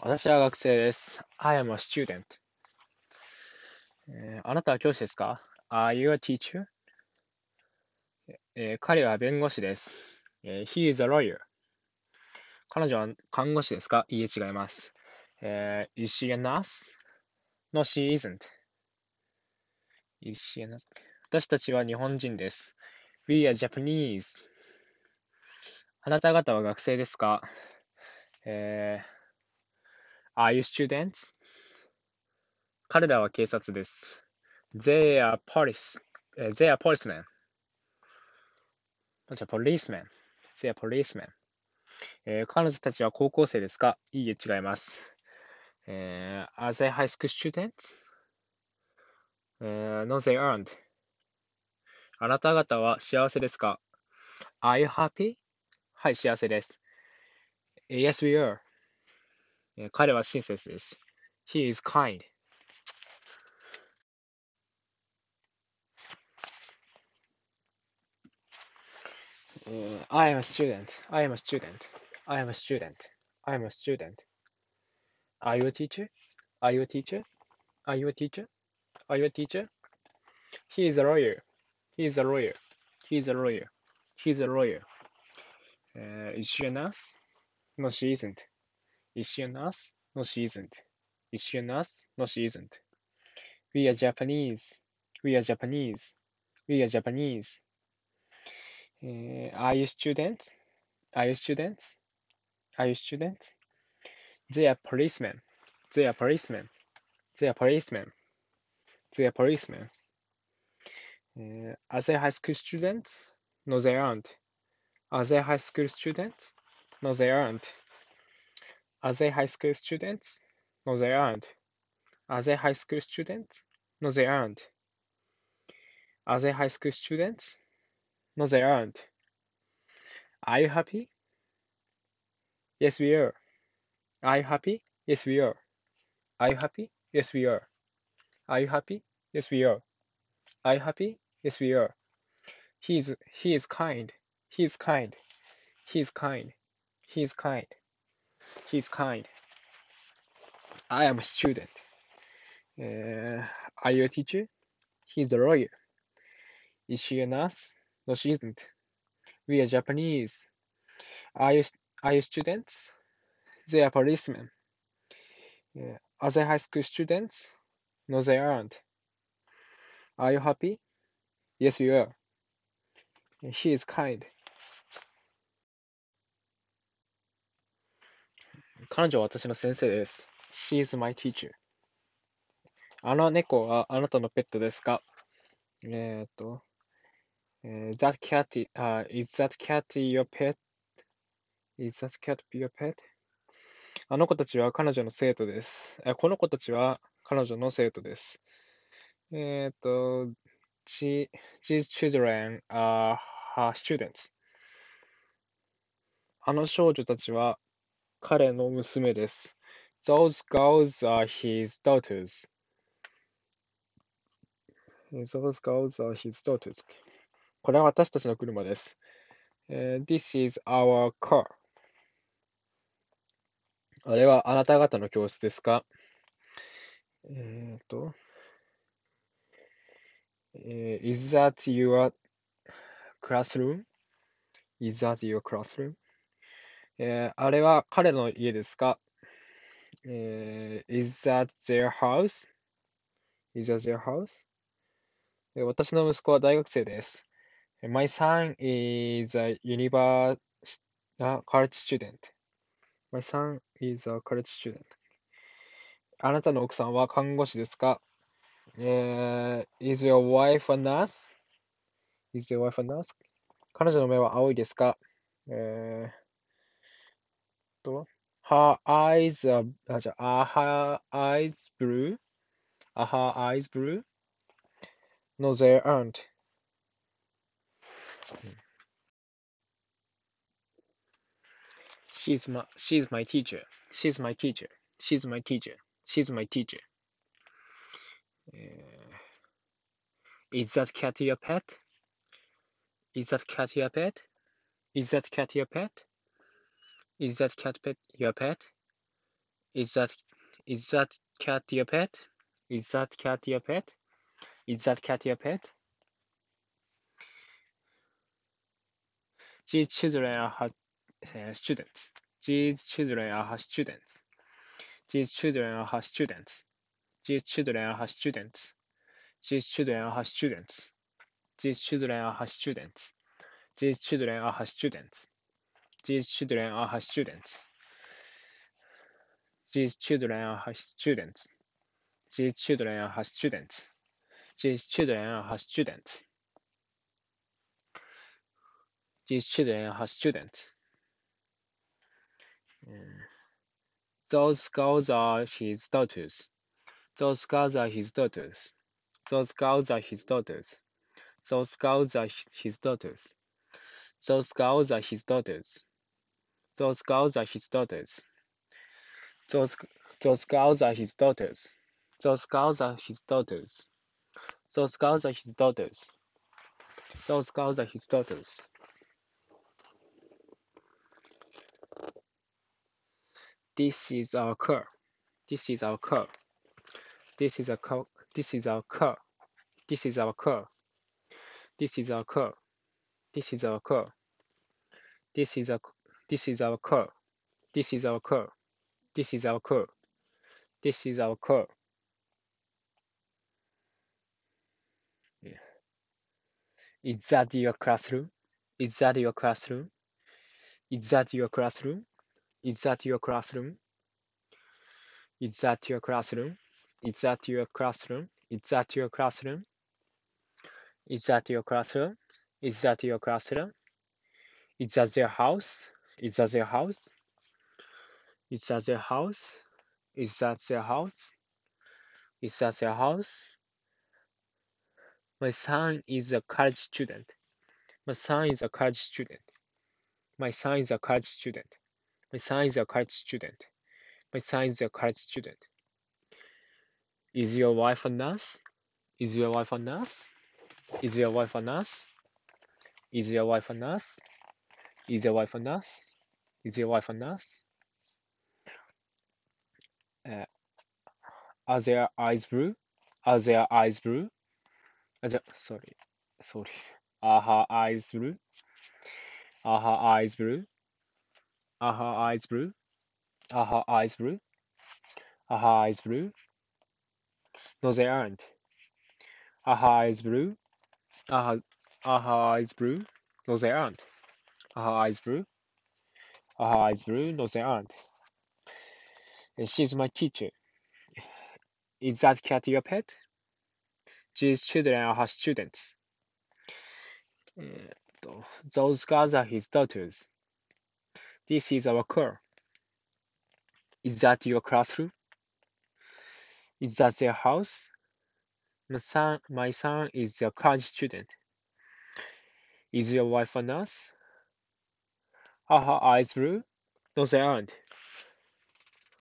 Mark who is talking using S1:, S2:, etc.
S1: 私は学生です。I am a student. えーあなたは教師ですか ?Are you a teacher? えー彼は弁護士です。えー He is a lawyer. 彼女は看護師ですかいいえ、違います。えー Is she a nurse? No, she isn't. Is she a nurse? 私たちは日本人です。We are Japanese. あなた方は学生ですかえー Are you students? 彼らは警察です。They are police. They are policemen. じゃあ、policemen. They are policemen. えー彼女たちは高校生ですかいいえ、違います。えー Are they high school students? えー No, they aren't. あなた方は幸せですか ?Are you happy? はい、幸せです。Yes, we are. えー彼は親切です。He is kind. えー I am a student. I am a student. I am a student. I am a student. Are you a teacher? Are you a teacher? Are you a teacher? Are you a teacher? He is a lawyer. He is a lawyer. He is a lawyer. He is a lawyer. Uh, is she a nurse? No, she isn't. Is she a nurse? No, she isn't. Is she a nurse? No, she isn't. We are Japanese. We are Japanese. We are Japanese. Uh, are you students? Are you students? Are you students? They are policemen. They are policemen. They are policemen. They are policemen. Uh, are they high school students? No, they aren't. Are they high school students? No, they aren't. Are they high school students? No, they aren't. Are they high school students? No, they aren't. Are they high school students? No, they aren't. Are you happy? Yes, we are. Are you happy? Yes, we are. Are you happy? Yes, we are. Are you happy? Yes, we are. Are you happy? Yes, we are. He is he is kind. He is kind. He is kind. He is kind. He is kind. I am a student. Uh, are you a teacher? He's a lawyer. Is she a nurse? No, she isn't. We are Japanese. Are you are you students? They are policemen. Yeah. Are they high school students? No, they aren't. Are you happy? Yes, we are. He is kind. 彼女は私の先生です。She is my teacher. あの猫はあなたのペットですかえーっと、えー That cat, i- あ is that cat your pet? Is that cat your pet? あの子たちは彼女の生徒です。えこの子たちは彼女の生徒です。えーっと、She- These children are her students. あの少女たちは彼の娘です。Those girls are his daughters. Those girls are his daughters. これは私たちの車です。えー This is our car. あれはあなた方の教室ですかえっと、えー Is that your classroom? Is that your classroom? えーあれは彼の家ですかえー Is that their house? Is that their house? 私の息子は大学生です。My son is a university college student. My son is a college student. あなたの奥さんは看護師ですかえー Is your wife a nurse? Is your wife a nurse? 彼女の目は青いですかえー、Her eyes are, are her eyes blue? Are her eyes blue? No, they aren't. She's my she's my teacher. She's my teacher. She's my teacher. She's my teacher. Is that cat your pet? Is that cat your pet? Is that cat your pet? Is that cat pet your pet? Is that is that cat your pet? Is that cat your pet? Is that cat your pet? These children are her uh, students. These children are her students. These children are her students. These children are her students. These children are her students. These children are her students. These children are her students. These children are her students. These children are her students. These children are her students. These children are her students. These children are her students. Those girls are his daughters. Those girls are his daughters. Those girls are his daughters. Those girls are his daughters. Those girls are his daughters. Those girls are his daughters. Those those girls are his daughters. Those girls are his daughters. Those girls are his daughters. Those girls are his daughters. This is our car. This is our car. This is a car. This is our car. This is our car. This is our car. This is our car. This is a this is our car. This is our car. This is our car. This is our car. Is that your classroom? Is that your classroom? Is that your classroom? Is that your classroom? Is that your classroom? Is that your classroom? Is that your classroom? Is that your classroom? Is that your classroom? Is that their house? Is that their house? Is that their house? Is that their house? Is that their house? My son is a college student. My son is a college student. My son is a college student. My son is a college student. My son is a college student. Is your wife a nurse? Is your wife a nurse? Is your wife a nurse? Is your wife a nurse? Is your wife a nurse? Is your wife a nurse? Uh, are their eyes blue? Are their eyes blue? Uh, sorry, sorry. Are her eyes blue? Are her eyes blue? Are her eyes blue? Are her eyes blue? Are her eyes blue? No, they aren't. Are her eyes blue? Are her, are her eyes blue? No, they aren't. Her eyes blue? Her eyes blue? No, they aren't. She's my teacher. Is that cat your pet? These children are her students. Uh, those girls are his daughters. This is our car. Is that your classroom? Is that their house? My son, my son is a college student. Is your wife a nurse? how her eyes through No, there aren't.